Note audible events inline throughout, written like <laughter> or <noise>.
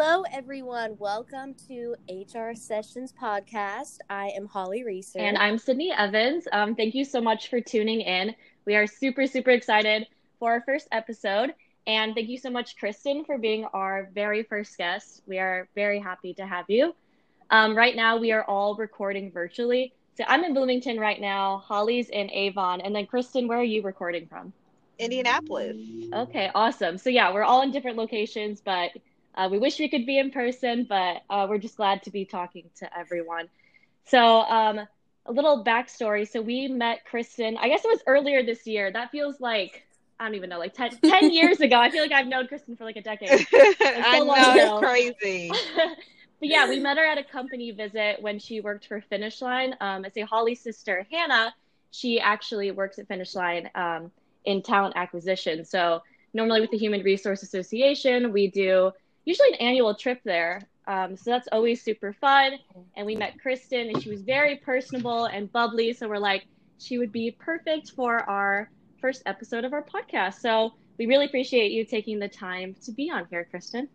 Hello, everyone. Welcome to HR Sessions Podcast. I am Holly Reeser. And I'm Sydney Evans. Um, thank you so much for tuning in. We are super, super excited for our first episode. And thank you so much, Kristen, for being our very first guest. We are very happy to have you. Um, right now, we are all recording virtually. So I'm in Bloomington right now. Holly's in Avon. And then, Kristen, where are you recording from? Indianapolis. Okay, awesome. So, yeah, we're all in different locations, but uh, we wish we could be in person, but uh, we're just glad to be talking to everyone. So, um, a little backstory. So, we met Kristen, I guess it was earlier this year. That feels like, I don't even know, like 10, 10 <laughs> years ago. I feel like I've known Kristen for like a decade. <laughs> I know, it's crazy. <laughs> but yeah, we met her at a company visit when she worked for Finish Line. Um, I say Holly's sister, Hannah, she actually works at Finish Line um, in talent acquisition. So, normally with the Human Resource Association, we do usually an annual trip there. Um, so that's always super fun. And we met Kristen, and she was very personable and bubbly. So we're like, she would be perfect for our first episode of our podcast. So we really appreciate you taking the time to be on here, Kristen.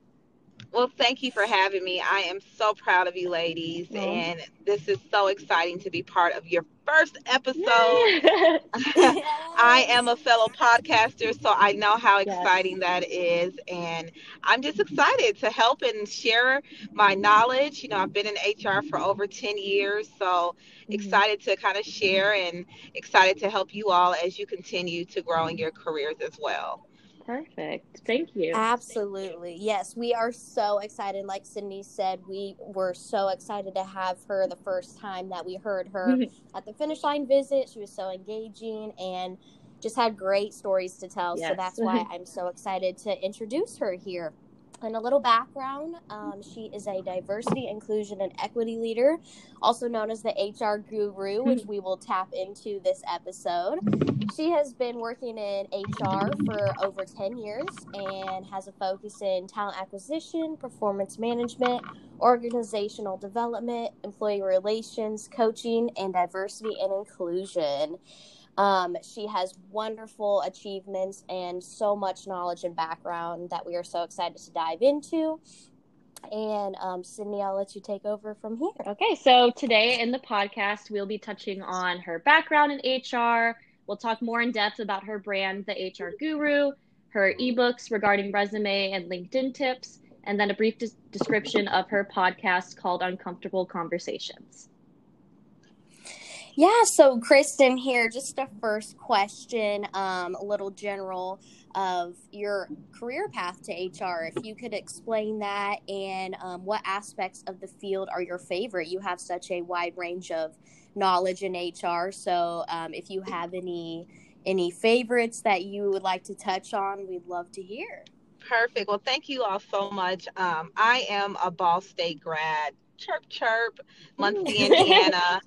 Well, thank you for having me. I am so proud of you ladies, and this is so exciting to be part of your first episode. <laughs> <laughs> I am a fellow podcaster, so I know how exciting yes. that is, and I'm just excited to help and share my knowledge. You know, I've been in HR for over 10 years, so mm-hmm. excited to kind of share and excited to help you all as you continue to grow in your careers as well. Perfect. Thank you. Absolutely. Yes, we are so excited. Like Sydney said, we were so excited to have her the first time that we heard her <laughs> at the finish line visit. She was so engaging and just had great stories to tell. Yes. So that's why <laughs> I'm so excited to introduce her here. And a little background um, she is a diversity, inclusion, and equity leader, also known as the HR guru, which we will tap into this episode. She has been working in HR for over 10 years and has a focus in talent acquisition, performance management, organizational development, employee relations, coaching, and diversity and inclusion. Um, she has wonderful achievements and so much knowledge and background that we are so excited to dive into. And um, Sydney, I'll let you take over from here. Okay, so today in the podcast, we'll be touching on her background in HR. We'll talk more in depth about her brand, The HR Guru, her ebooks regarding resume and LinkedIn tips, and then a brief des- description of her podcast called Uncomfortable Conversations. Yeah, so Kristen here, just a first question, um, a little general of your career path to HR. If you could explain that and um, what aspects of the field are your favorite? You have such a wide range of knowledge in HR. So um, if you have any any favorites that you would like to touch on, we'd love to hear. Perfect. Well, thank you all so much. Um, I am a Ball State grad chirp chirp muncie <laughs> indiana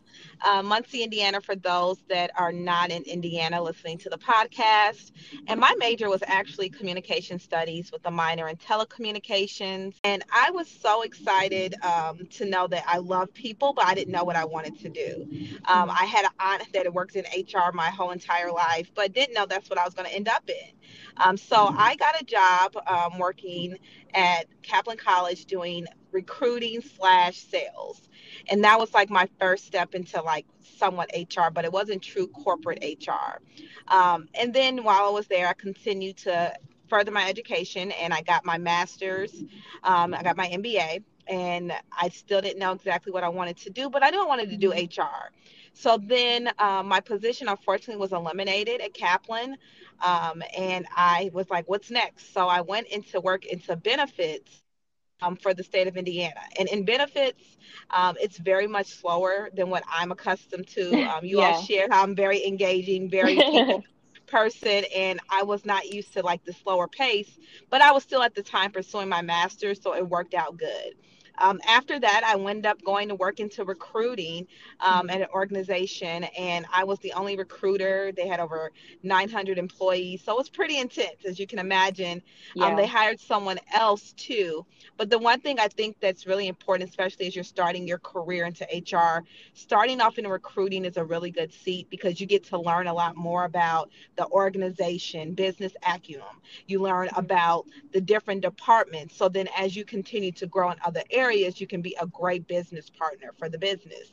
uh, muncie indiana for those that are not in indiana listening to the podcast. And my major was actually communication studies with a minor in telecommunications. And i was so excited um, to know that i love people but i didn't know what i wanted to do. Um, i had an aunt that worked in hr my whole entire life but didn't know that's what i was going to end up in. Um, so I got a job um, working at Kaplan College doing recruiting slash sales. And that was like my first step into like somewhat HR, but it wasn't true corporate HR. Um, and then while I was there, I continued to further my education and I got my master's, um, I got my MBA, and I still didn't know exactly what I wanted to do, but I knew I wanted to do HR. So then um, my position unfortunately was eliminated at Kaplan. Um, and I was like, what's next? So I went into work into benefits um, for the state of Indiana. And in benefits, um, it's very much slower than what I'm accustomed to. <laughs> Um, you yeah. all share how I'm very engaging, very <laughs> people person, and I was not used to like the slower pace, but I was still at the time pursuing my master's, so it worked out good. Um, after that, I ended up going to work into recruiting um, at an organization, and I was the only recruiter. They had over 900 employees, so it was pretty intense, as you can imagine. Yeah. Um, they hired someone else too. But the one thing I think that's really important, especially as you're starting your career into HR, starting off in recruiting is a really good seat because you get to learn a lot more about the organization, business acumen. You learn mm-hmm. about the different departments. So then, as you continue to grow in other areas, you can be a great business partner for the business.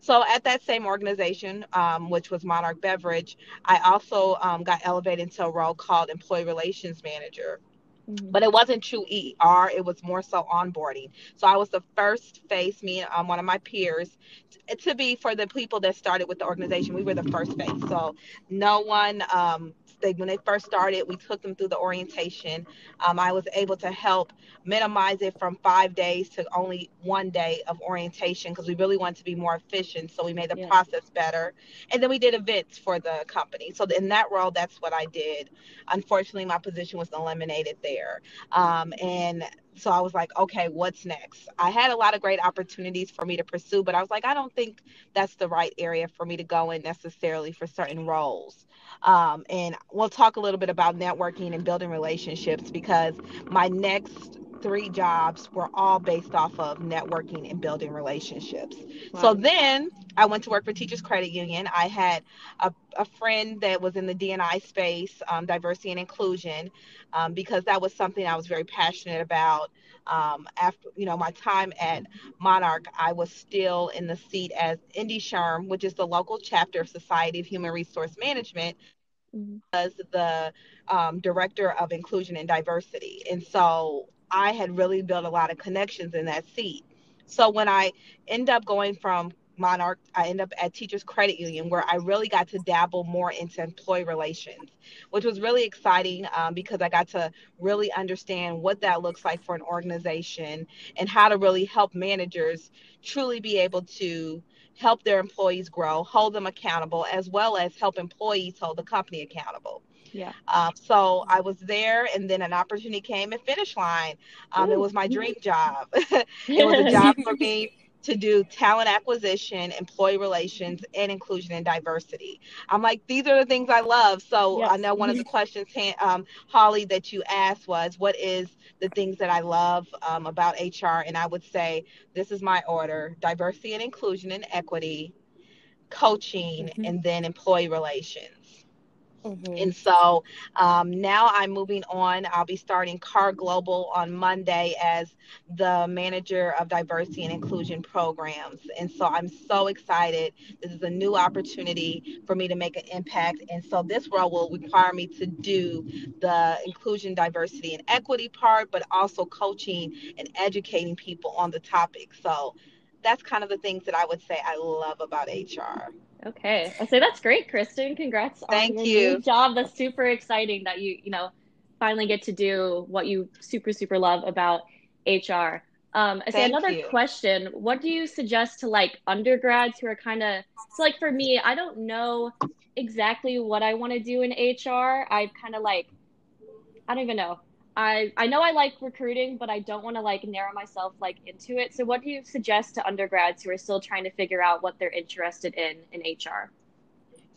So at that same organization, um, which was Monarch Beverage, I also um, got elevated into a role called Employee Relations Manager. Mm-hmm. But it wasn't true ER, it was more so onboarding. So I was the first face, me and um, one of my peers, t- to be for the people that started with the organization. We were the first face. So no one um, they when they first started, we took them through the orientation. Um, I was able to help minimize it from five days to only one day of orientation because we really wanted to be more efficient. So we made the yeah. process better, and then we did events for the company. So in that role, that's what I did. Unfortunately, my position was eliminated there, um, and so I was like, okay, what's next? I had a lot of great opportunities for me to pursue, but I was like, I don't think that's the right area for me to go in necessarily for certain roles. Um, and we'll talk a little bit about networking and building relationships because my next three jobs were all based off of networking and building relationships. Wow. So then I went to work for Teachers Credit Union. I had a, a friend that was in the DNI space, um, diversity and inclusion, um, because that was something I was very passionate about. Um, after you know my time at Monarch, I was still in the seat as Indy SHRM, which is the local chapter of Society of Human Resource Management, mm-hmm. as the um, director of inclusion and diversity. And so I had really built a lot of connections in that seat. So when I end up going from Monarch, I end up at Teachers Credit Union, where I really got to dabble more into employee relations, which was really exciting um, because I got to really understand what that looks like for an organization and how to really help managers truly be able to help their employees grow, hold them accountable, as well as help employees hold the company accountable. Yeah. Um, so I was there, and then an opportunity came at Finish Line. Um, it was my dream job. <laughs> it was a job for me to do talent acquisition, employee relations, and inclusion and diversity. I'm like, these are the things I love. So yes. I know one of the questions, um, Holly, that you asked was, what is the things that I love um, about HR? And I would say, this is my order diversity and inclusion and equity, coaching, mm-hmm. and then employee relations. Mm-hmm. And so um, now I'm moving on. I'll be starting CAR Global on Monday as the manager of diversity and inclusion programs. And so I'm so excited. This is a new opportunity for me to make an impact. And so this role will require me to do the inclusion, diversity, and equity part, but also coaching and educating people on the topic. So that's kind of the things that I would say I love about HR. Okay, I say that's great, Kristen. Congrats Thank on your you. new job. That's super exciting that you you know finally get to do what you super super love about HR. Um, I say another you. question. What do you suggest to like undergrads who are kind of so like for me, I don't know exactly what I want to do in HR. I've kind of like I don't even know. I I know I like recruiting, but I don't want to like narrow myself like into it. So what do you suggest to undergrads who are still trying to figure out what they're interested in in HR?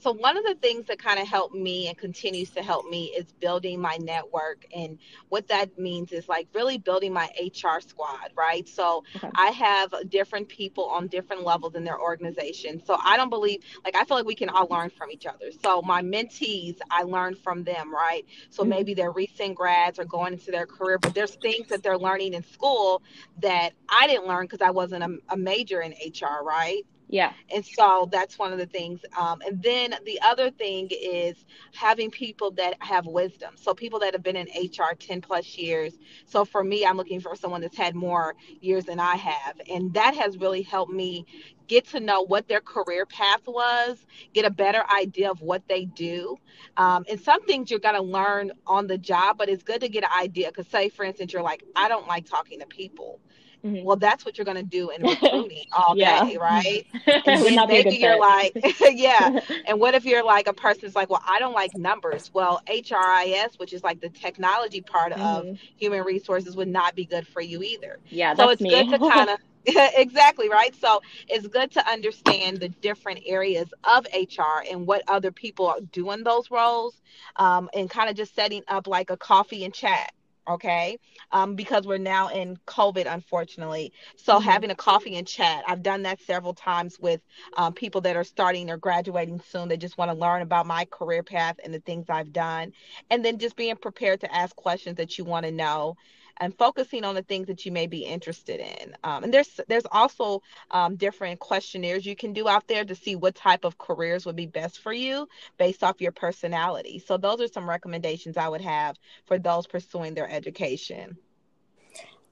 So one of the things that kind of helped me and continues to help me is building my network. And what that means is like really building my HR squad, right? So okay. I have different people on different levels in their organization. So I don't believe, like, I feel like we can all learn from each other. So my mentees, I learn from them, right? So mm-hmm. maybe they're recent grads or going into their career, but there's things that they're learning in school that I didn't learn because I wasn't a, a major in HR, right? Yeah. And so that's one of the things. Um, and then the other thing is having people that have wisdom. So people that have been in HR 10 plus years. So for me, I'm looking for someone that's had more years than I have. And that has really helped me get to know what their career path was, get a better idea of what they do. Um, and some things you're going to learn on the job, but it's good to get an idea. Because, say, for instance, you're like, I don't like talking to people Mm-hmm. Well, that's what you're going to do in <laughs> recruiting all yeah. day, right? <laughs> And maybe you're like, <laughs> yeah. And what if you're like a person that's like, well, I don't like numbers. Well, HRIS, which is like the technology part mm-hmm. of human resources, would not be good for you either. Yeah, so it's me. good to kind of exactly right. So it's good to understand the different areas of HR and what other people are doing those roles, um, and kind of just setting up like a coffee and chat okay? Um, because we're now in covid unfortunately. So mm-hmm. having a coffee and chat i've done that several times with um, people that are starting or graduating soon. They just want to learn about my career path and the things i've done. And then just being prepared to ask questions that you want to know and focusing on the things that you may be interested in. Um, and there's there's also um, different questionnaires you can do out there to see what type of careers would be best for you based off your personality. So those are some recommendations I would have for those pursuing their education.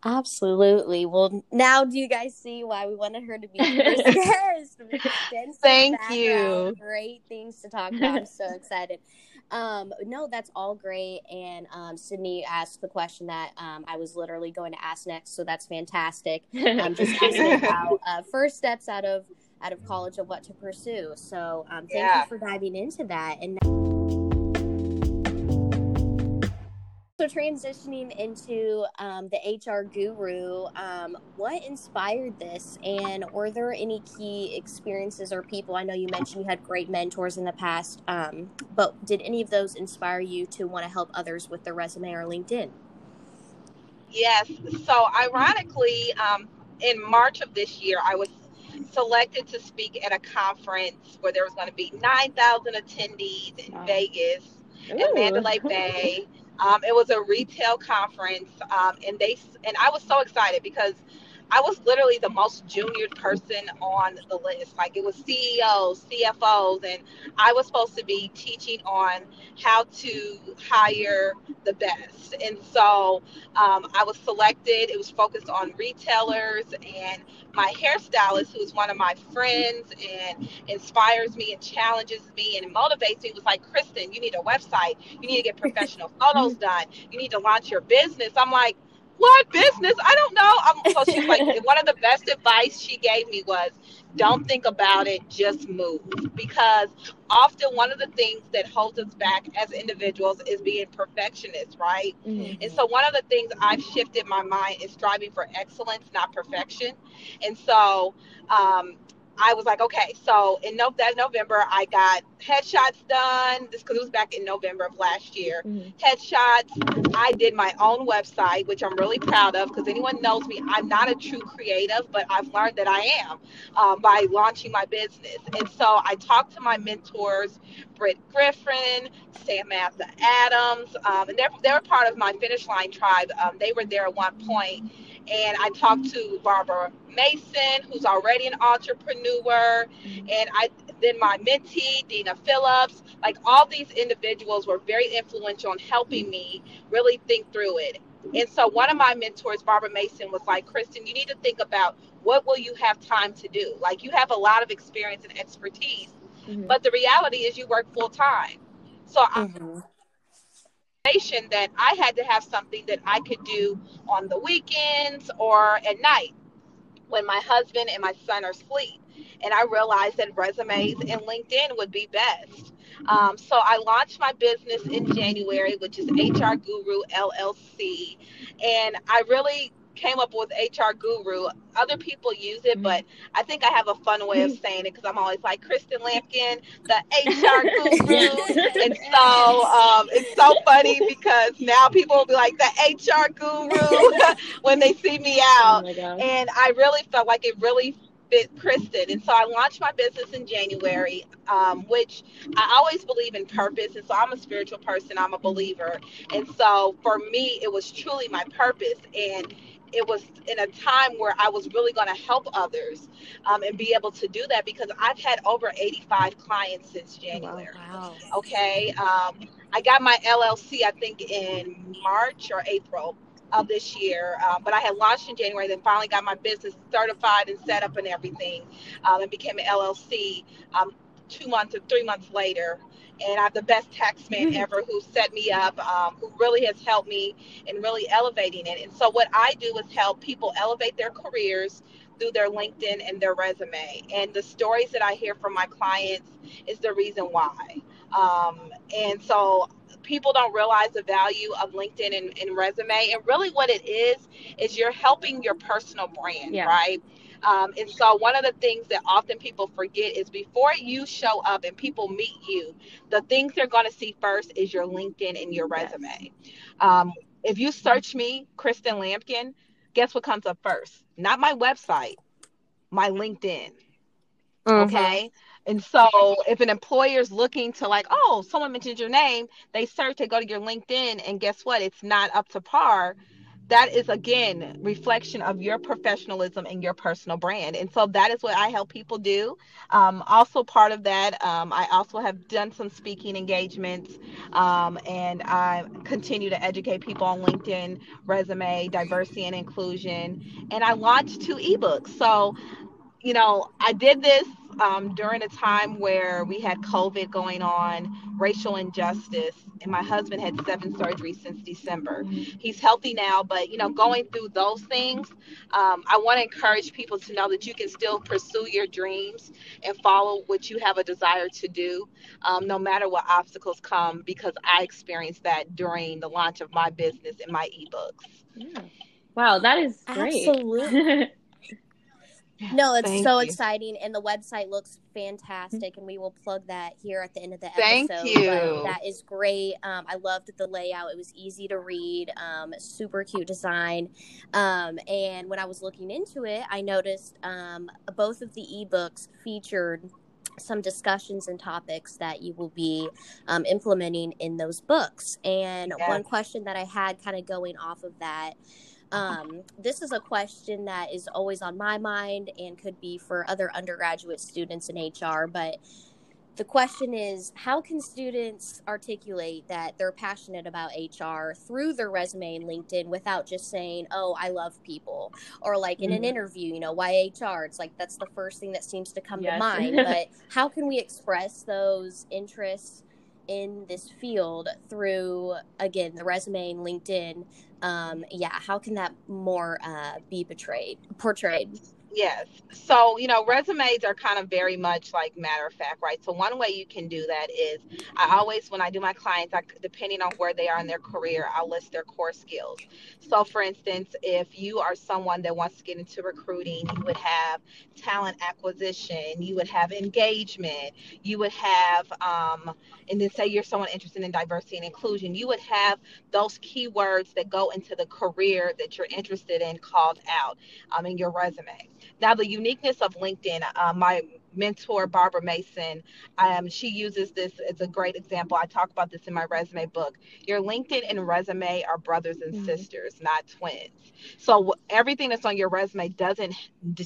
Absolutely. Well, now do you guys see why we wanted her to be first <laughs> guest? Thank you. Great things to talk about. I'm so excited. Um, no, that's all great. And um, Sydney asked the question that um, I was literally going to ask next, so that's fantastic. I'm just <laughs> asking about uh, first steps out of out of college of what to pursue. So um, thank yeah. you for diving into that. And. Now- So transitioning into um, the HR guru, um, what inspired this, and were there any key experiences or people? I know you mentioned you had great mentors in the past, um, but did any of those inspire you to want to help others with their resume or LinkedIn? Yes. So ironically, um, in March of this year, I was selected to speak at a conference where there was going to be 9,000 attendees in wow. Vegas Ooh. and Mandalay <laughs> Bay. Um, it was a retail conference, um, and they and I was so excited because I was literally the most junior person on the list. Like it was CEOs, CFOs, and I was supposed to be teaching on how to hire the best. And so um, I was selected. It was focused on retailers, and my hairstylist, who's one of my friends and inspires me and challenges me and motivates me, was like, Kristen, you need a website. You need to get <laughs> professional photos done. You need to launch your business. I'm like, what business? I don't know. I'm, so she's like, <laughs> one of the best advice she gave me was, don't think about it, just move. Because often one of the things that holds us back as individuals is being perfectionists, right? Mm-hmm. And so one of the things I've shifted my mind is striving for excellence, not perfection. And so um, I was like, okay, so in no- that November, I got headshots done. This because it was back in November of last year. Mm-hmm. Headshots. I did my own website, which I'm really proud of because anyone knows me, I'm not a true creative, but I've learned that I am um, by launching my business. And so I talked to my mentors, Britt Griffin, Samantha Adams, um, and they're, they were part of my Finish Line tribe. Um, they were there at one point and I talked to Barbara Mason, who's already an entrepreneur, mm-hmm. and I then my mentee Dina Phillips. Like all these individuals were very influential in helping me really think through it. And so one of my mentors, Barbara Mason, was like, Kristen, you need to think about what will you have time to do? Like you have a lot of experience and expertise, mm-hmm. but the reality is you work full time. So mm-hmm. That I had to have something that I could do on the weekends or at night when my husband and my son are asleep. And I realized that resumes and LinkedIn would be best. Um, so I launched my business in January, which is HR Guru LLC. And I really came up with HR Guru. Other people use it, but I think I have a fun way of <laughs> saying it because I'm always like Kristen Lampkin, the HR <laughs> Guru. and so um, it's so funny because now people will be like the HR Guru <laughs> when they see me out. Oh and I really felt like it really fit Kristen. And so I launched my business in January, um, which I always believe in purpose. And so I'm a spiritual person, I'm a believer. And so for me, it was truly my purpose. And it was in a time where I was really going to help others um, and be able to do that because I've had over 85 clients since January. Wow. wow. Okay. Um, I got my LLC, I think, in March or April of this year, um, but I had launched in January, then finally got my business certified and set up and everything um, and became an LLC um, two months or three months later and I have the best taxman mm-hmm. ever who set me up, um, who really has helped me in really elevating it. And so, what I do is help people elevate their careers through their LinkedIn and their resume. And the stories that I hear from my clients is the reason why. Um, and so, people don't realize the value of LinkedIn and, and, resume. And really, what it is, is you're helping your personal brand, yeah. right? Um, and so, one of the things that often people forget is before you show up and people meet you, the things they're going to see first is your LinkedIn and your resume. Yes. Um, if you search me, Kristen Lampkin, guess what comes up first? Not my website, my LinkedIn. Mm-hmm. Okay. And so if an employer is looking to like, oh, someone mentioned your name, they search, they go to your LinkedIn, and guess what? It's not up to par that is again reflection of your professionalism and your personal brand. And so that is what i help people do. Um, also part of that um, i also have done some speaking engagements um, and i continue to educate people on linkedin resume diversity and inclusion. And i launched two ebooks. So you know i did this um, during a time where we had COVID going on, racial injustice, and my husband had seven surgeries since December. He's healthy now, but you know, going through those things, um, I want to encourage people to know that you can still pursue your dreams and follow what you have a desire to do, um, no matter what obstacles come. Because I experienced that during the launch of my business and my ebooks. Yeah. Wow, that is great. Absolutely. <laughs> No, it's Thank so you. exciting, and the website looks fantastic, and we will plug that here at the end of the Thank episode. Thank you. that is great. Um, I loved the layout; it was easy to read, um, super cute design. Um, and when I was looking into it, I noticed um, both of the ebooks featured some discussions and topics that you will be um, implementing in those books. And yes. one question that I had, kind of going off of that um, this is a question that is always on my mind and could be for other undergraduate students in HR. But the question is how can students articulate that they're passionate about HR through their resume and LinkedIn without just saying, oh, I love people? Or like in mm-hmm. an interview, you know, why HR? It's like that's the first thing that seems to come yes. to mind. but how can we express those interests? In this field through again the resume and linkedin um, yeah how can that more uh, be portrayed portrayed Yes. So, you know, resumes are kind of very much like matter of fact, right? So, one way you can do that is I always, when I do my clients, I, depending on where they are in their career, I'll list their core skills. So, for instance, if you are someone that wants to get into recruiting, you would have talent acquisition, you would have engagement, you would have, um, and then say you're someone interested in diversity and inclusion, you would have those keywords that go into the career that you're interested in called out um, in your resume. Now, the uniqueness of LinkedIn, uh, my mentor Barbara Mason, um, she uses this as a great example. I talk about this in my resume book. Your LinkedIn and resume are brothers and mm-hmm. sisters, not twins. So everything that's on your resume doesn't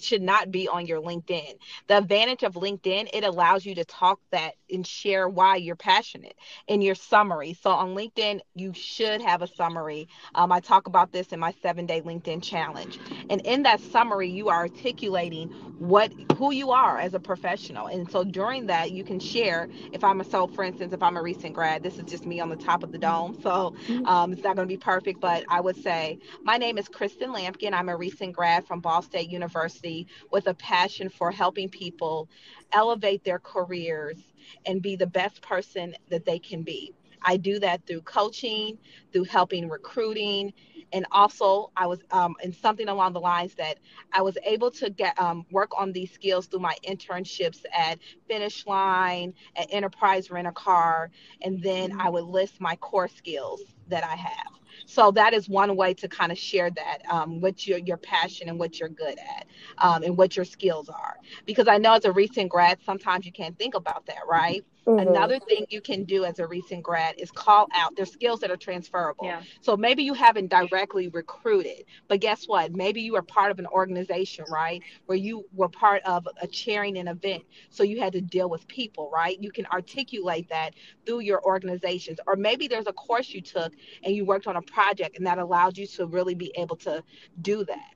should not be on your LinkedIn. The advantage of LinkedIn, it allows you to talk that and share why you're passionate in your summary. So on LinkedIn, you should have a summary. Um, I talk about this in my seven day LinkedIn challenge, and in that summary, you are articulating what who you are as a professional. And so during that, you can share. If I'm a so, for instance, if I'm a recent grad, this is just me on the top of the dome, so mm-hmm. um, it's not going to be perfect. But I would say my name is Kristen Lampkin. I'm a recent grad from Ball State University with a passion for helping people elevate their careers and be the best person that they can be. I do that through coaching, through helping recruiting, and also I was um, in something along the lines that I was able to get um, work on these skills through my internships at Finish Line, at Enterprise Rent a Car, and then I would list my core skills that I have. So that is one way to kind of share that, um, what your your passion and what you're good at, um, and what your skills are. Because I know as a recent grad, sometimes you can't think about that, right? Mm-hmm. Another thing you can do as a recent grad is call out their skills that are transferable. Yeah. So maybe you haven't directly recruited, but guess what? Maybe you are part of an organization, right? Where you were part of a chairing an event. So you had to deal with people, right? You can articulate that through your organizations. Or maybe there's a course you took and you worked on a project and that allowed you to really be able to do that.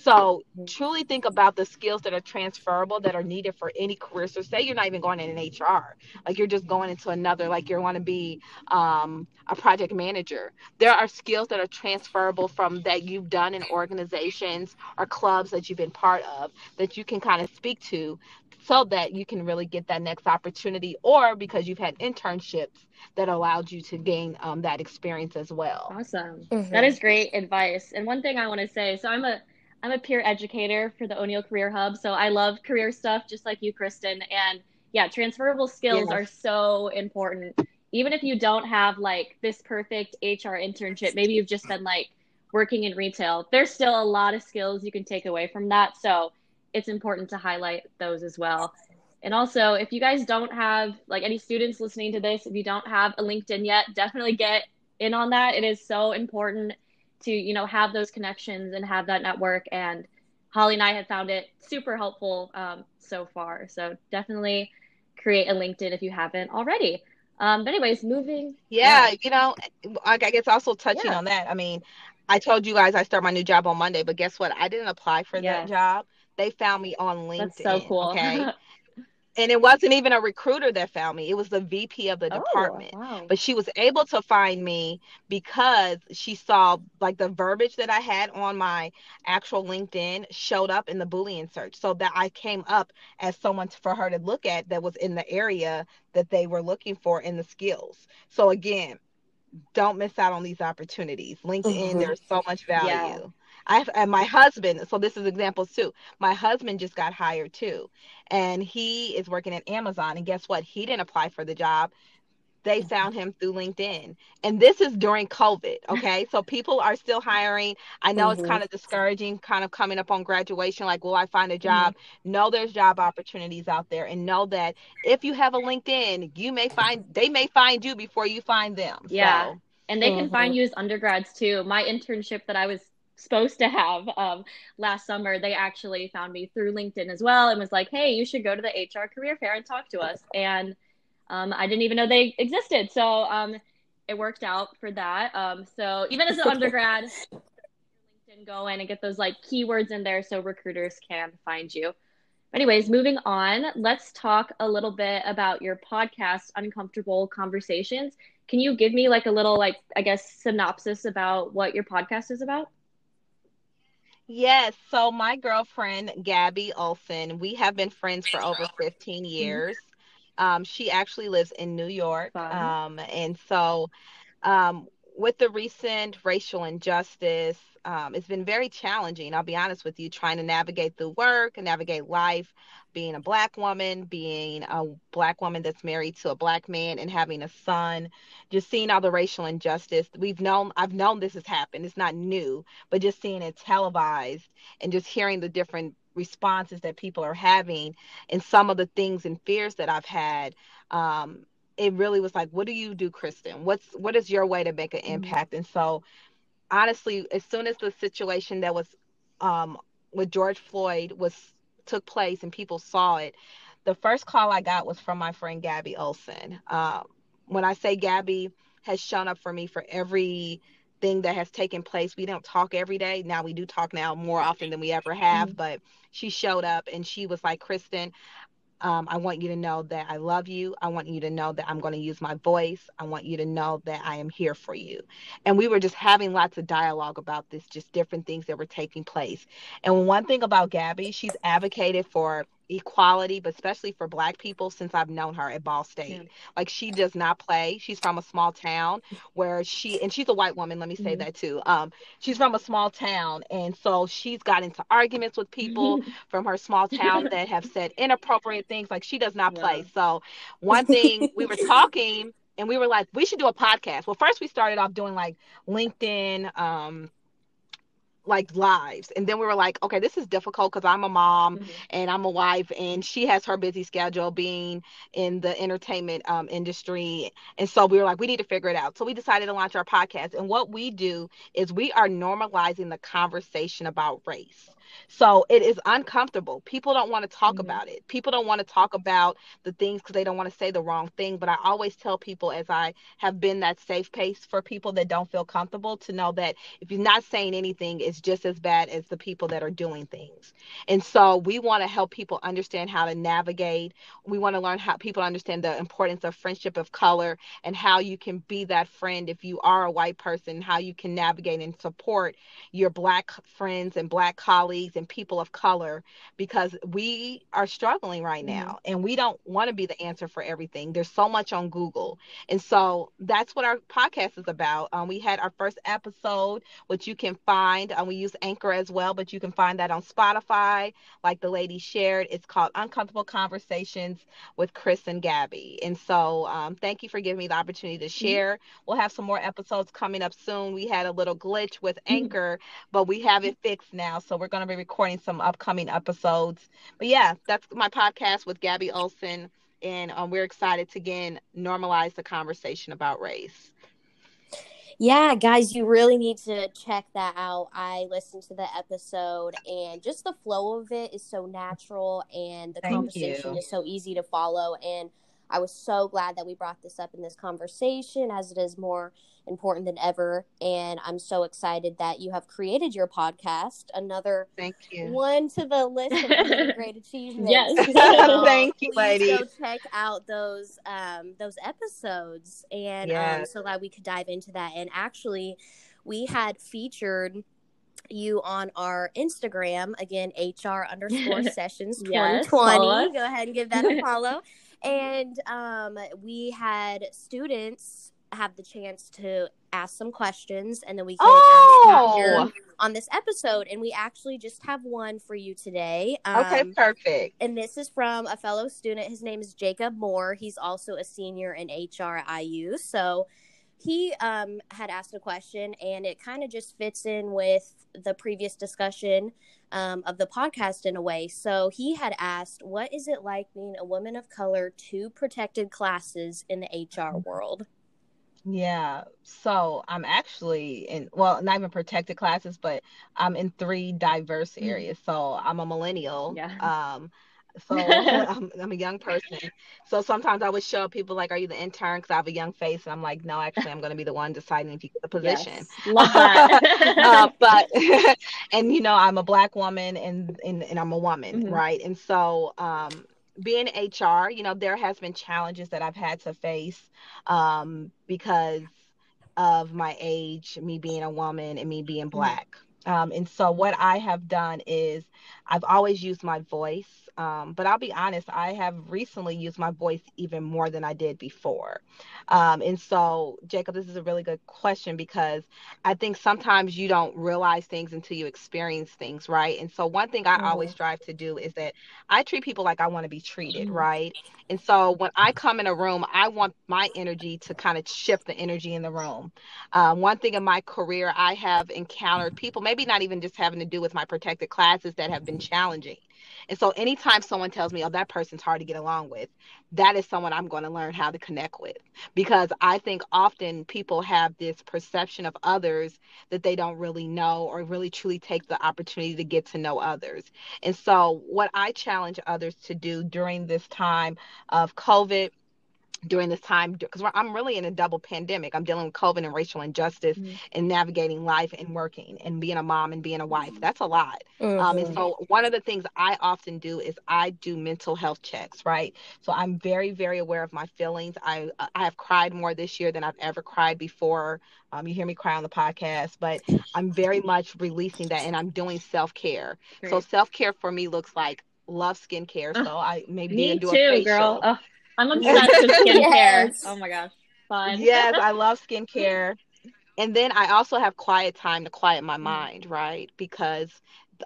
So truly think about the skills that are transferable that are needed for any career. So say you're not even going in an HR, like you're just going into another, like you want to be um, a project manager. There are skills that are transferable from that you've done in organizations or clubs that you've been part of that you can kind of speak to so that you can really get that next opportunity or because you've had internships that allowed you to gain um, that experience as well. Awesome. Mm-hmm. That is great advice. And one thing I want to say, so I'm a I'm a peer educator for the O'Neill Career Hub, so I love career stuff just like you, Kristen. And yeah, transferable skills are so important. Even if you don't have like this perfect HR internship, maybe you've just been like working in retail, there's still a lot of skills you can take away from that. So it's important to highlight those as well. And also, if you guys don't have like any students listening to this, if you don't have a LinkedIn yet, definitely get in on that. It is so important to, you know, have those connections and have that network. And Holly and I have found it super helpful um, so far. So definitely create a LinkedIn if you haven't already. Um, but anyways, moving. Yeah, on. you know, I guess also touching yeah. on that. I mean, I told you guys I start my new job on Monday, but guess what? I didn't apply for yes. that job. They found me on LinkedIn. That's so cool. Okay. <laughs> and it wasn't even a recruiter that found me it was the vp of the oh, department wow. but she was able to find me because she saw like the verbiage that i had on my actual linkedin showed up in the boolean search so that i came up as someone for her to look at that was in the area that they were looking for in the skills so again don't miss out on these opportunities linkedin mm-hmm. there's so much value yeah. I and my husband, so this is examples too. My husband just got hired too, and he is working at Amazon. And guess what? He didn't apply for the job. They found him through LinkedIn. And this is during COVID. Okay. so people are still hiring. I know mm-hmm. it's kind of discouraging, kind of coming up on graduation. Like, will I find a job? Mm-hmm. Know there's job opportunities out there. And know that if you have a LinkedIn, you may find, they may find you before you find them. Yeah. So. And they mm-hmm. can find mm-hmm. you as undergrads too. My internship that I was supposed to have um, last summer, they actually found me through LinkedIn as well and was like, hey, you should go to the HR career fair and talk to us. And um, I didn't even know they existed. So um, it worked out for that. Um, so even as an <laughs> undergrad, LinkedIn go in and get those like keywords in there so recruiters can find you. Anyways, moving on, let's talk a little bit about your podcast, Uncomfortable Conversations. Can you give me like a little, like, I guess, synopsis about what your podcast is about? Yes. So my girlfriend Gabby Olson, we have been friends for over 15 mm-hmm. years. Um, she actually lives in New York. Um, and so um, with the recent racial injustice, um, it's been very challenging. I'll be honest with you, trying to navigate the work and navigate life, being a black woman, being a black woman that's married to a black man and having a son, just seeing all the racial injustice. We've known, I've known this has happened. It's not new, but just seeing it televised and just hearing the different responses that people are having and some of the things and fears that I've had. Um, it really was like, what do you do, Kristen? What's what is your way to make an mm-hmm. impact? And so honestly, as soon as the situation that was um, with George Floyd was took place and people saw it, the first call I got was from my friend Gabby Olson. Um, when I say Gabby has shown up for me for every thing that has taken place. We don't talk every day. Now we do talk now more often than we ever have, mm-hmm. but she showed up and she was like, Kristen, um, I want you to know that I love you. I want you to know that I'm going to use my voice. I want you to know that I am here for you. And we were just having lots of dialogue about this, just different things that were taking place. And one thing about Gabby, she's advocated for equality, but especially for black people since I've known her at Ball State. Yeah. Like she does not play. She's from a small town where she and she's a white woman, let me say mm-hmm. that too. Um, she's from a small town and so she's got into arguments with people <laughs> from her small town that have said inappropriate things. Like she does not yeah. play. So one thing we were talking and we were like, we should do a podcast. Well, first we started off doing like LinkedIn, um, like lives. And then we were like okay this is difficult because i'm a mom mm-hmm. and i'm a wife and she has her busy schedule being in the entertainment um, industry. And so we were like we need to figure it out. So we decided to launch our podcast. And what we do is we are normalizing the conversation about race So it is uncomfortable. People don't want to talk Mhm. about it. People don't want to talk about the things because they don't want to say the wrong thing. But I always tell people, as I have been that safe place for people that don't feel comfortable, to know that if you're not saying anything, it's just as bad as the people that are doing things. And so we want to help people understand how to navigate. We want to learn how people understand the importance of friendship of color and how you can be that friend if you are a white person, how you can navigate and support your black friends and black colleagues and people of color because we are struggling right Mhm. now and we don't want to be the answer for everything. There's so much on Google. And so that's what our podcast is about. Um, we had our first episode, which you can find. Um, we use Anchor as well, but you can find that on Spotify, like the lady shared. It's called Uncomfortable Conversations with Chris and Gabby. And so um, thank you for giving me the opportunity to share. We'll have some more episodes coming up soon. We had a little glitch with Anchor, but we have it fixed now. So we're going to be recording some upcoming episodes. But yeah, that's my podcast with Gabby Olson. And um, we're excited to again normalize the conversation about race. Yeah, guys, you really need to check that out. I listened to the episode and just the flow of it is so natural and the Thank conversation you. is so easy to follow. And I was so glad that we brought this up in this conversation as it is more important than ever. And I'm so excited that you have created your podcast. Another Thank you. one to the list of <laughs> great achievements. Yes. So <laughs> Thank you, ladies. Go check out those um, those episodes, and um, Yes. so glad we could dive into that. And actually, we had featured you on our Instagram again, HR underscore <laughs> sessions Yes, twenty follow twenty. us. Go ahead and give that a follow. and um, we had students have the chance to ask some questions, and then we can Oh, on this episode. And we actually just have one for you today. okay, Um, perfect. and this is from a fellow student. His name is Jacob Moore. He's also a senior in HR at IU. So he um, had asked a question, and it kind of just fits in with the previous discussion um, of the podcast in a way. So he had asked, What is it like being a woman of color, to protected classes in the HR world? Yeah. So I'm actually in, well, not even protected classes, but I'm in three diverse Mhm. areas. So I'm a millennial. Yeah. Um, <laughs> so <laughs> I'm, I'm a young person. So sometimes I would show people like, "Are you the intern?" Because I have a young face, and I'm like, "No, actually, I'm going to be the one deciding if you get the position." Yes. Love <laughs> that. uh, but and you know I'm a black woman and and, and I'm a woman, Mhm. right? And so um, being HR, you know, there has been challenges that I've had to face um, because of my age, me being a woman and me being black. Um, and so what I have done is I've always used my voice. Um, but I'll be honest, I have recently used my voice even more than I did before. Um, and so, Jacob, this is a really good question because I think sometimes you don't realize things until you experience things, right? And so, one thing I Mhm. always strive to do is that I treat people like I want to be treated, Mhm. right? And so, when I come in a room, I want my energy to kind of shift the energy in the room. Um, one thing in my career, I have encountered people, maybe not even just having to do with my protected classes, that have been challenging. And so, anytime someone tells me, oh, that person's hard to get along with, that is someone I'm going to learn how to connect with. Because I think often people have this perception of others that they don't really know or really truly take the opportunity to get to know others. And so, what I challenge others to do during this time of COVID, during this time because I'm really in a double pandemic. I'm dealing with COVID and racial injustice Mhm. and navigating life and working and being a mom and being a wife. That's a lot. Um, and so one of the things I often do is I do mental health checks, right? So I'm very, very aware of my feelings. I I have cried more this year than I've ever cried before. Um, you hear me cry on the podcast, but I'm very much releasing that and I'm doing self care. So self care for me looks like love skincare. Uh, So I maybe Me do a too, facial. girl. Oh, I'm <laughs> obsessed with skincare. Yes. Oh my gosh. Fun. yes, <laughs> I love skincare. And then I also have quiet time to quiet my Mhm. mind, right? Because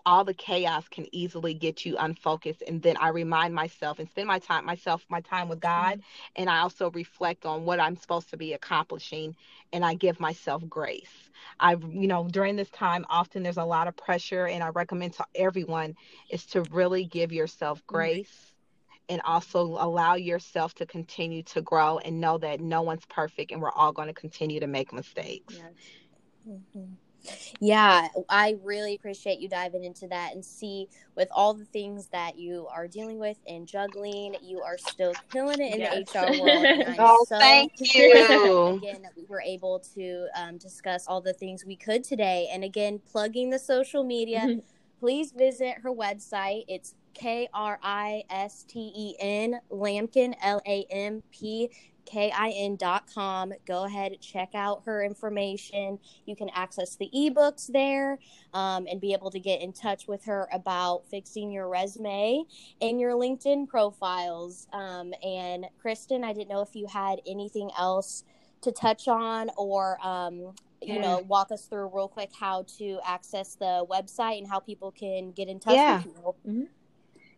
all the chaos can easily get you unfocused. And then I remind myself and spend my time myself my time with God. And I also reflect on what I'm supposed to be accomplishing and I give myself grace. I've you know, during this time often there's a lot of pressure and I recommend to everyone is to really give yourself grace and also allow yourself to continue to grow and know that no one's perfect and we're all going to continue to make mistakes. Yes. Mhm. Yeah, I really appreciate you diving into that and see with all the things that you are dealing with and juggling, you are still killing it in yes. the HR world. <laughs> Oh, so thank <laughs> you. Again, we were able to um, discuss all the things we could today. And again, plugging the social media. Mm-hmm. <laughs> Please visit her website. It's K R I S T E N Lampkin L A M P kin.com. Go ahead, check out her information. You can access the ebooks there um, and be able to get in touch with her about fixing your resume and your LinkedIn profiles. Um, and Kristen, I didn't know if you had anything else to touch on or. Um, you know, walk us through real quick how to access the website and how people can get in touch yeah. with you. Mm-hmm.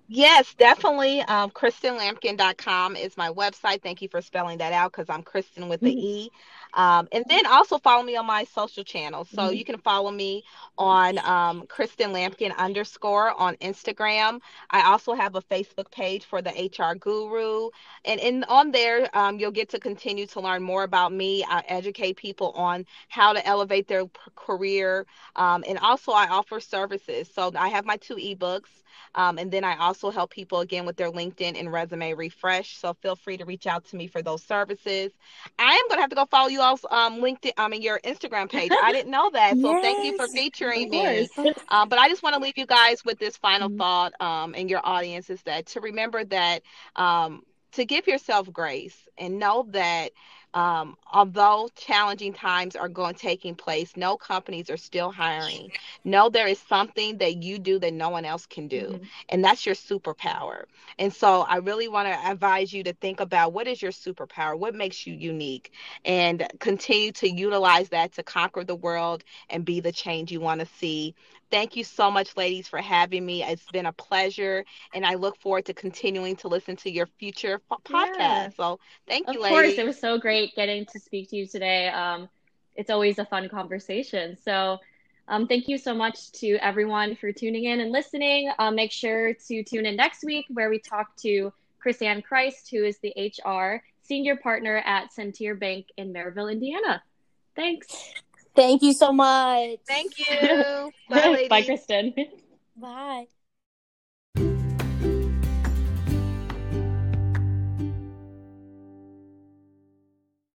Yes, definitely. Um, KristenLampkin.com is my website. Thank you for spelling that out because I'm Kristen with the mm-hmm. E. Um, and then also follow me on my social channels. So mm-hmm. you can follow me on um, Kristen Lampkin underscore on Instagram. I also have a Facebook page for the HR Guru. And in on there, um, you'll get to continue to learn more about me. I educate people on how to elevate their career. Um, and also, I offer services. So I have my two ebooks. Um, and then I also help people again with their LinkedIn and resume refresh. So feel free to reach out to me for those services. I am going to have to go follow you all's um, LinkedIn, I mean, your Instagram page. I didn't know <laughs> that. So yes, thank you for featuring me. Um, but I just want to leave you guys with this final mm-hmm. thought um, and your audience is that to remember that um, to give yourself grace and know that um, although challenging times are going taking place, no companies are still hiring. No, there is something that you do that no one else can do, mm-hmm. and that's your superpower. And so, I really want to advise you to think about what is your superpower, what makes you unique, and continue to utilize that to conquer the world and be the change you want to see. Thank you so much, ladies, for having me. It's been a pleasure, and I look forward to continuing to listen to your future podcast. Yeah. So, thank you, of ladies. Of course, it was so great getting to speak to you today. Um, it's always a fun conversation. So, um, thank you so much to everyone for tuning in and listening. Uh, make sure to tune in next week where we talk to Chris-Ann Christ, who is the HR senior partner at Centier Bank in Merrillville, Indiana. Thanks. Thank you so much. Thank you. Bye, <laughs> Bye Kristen. <laughs> Bye.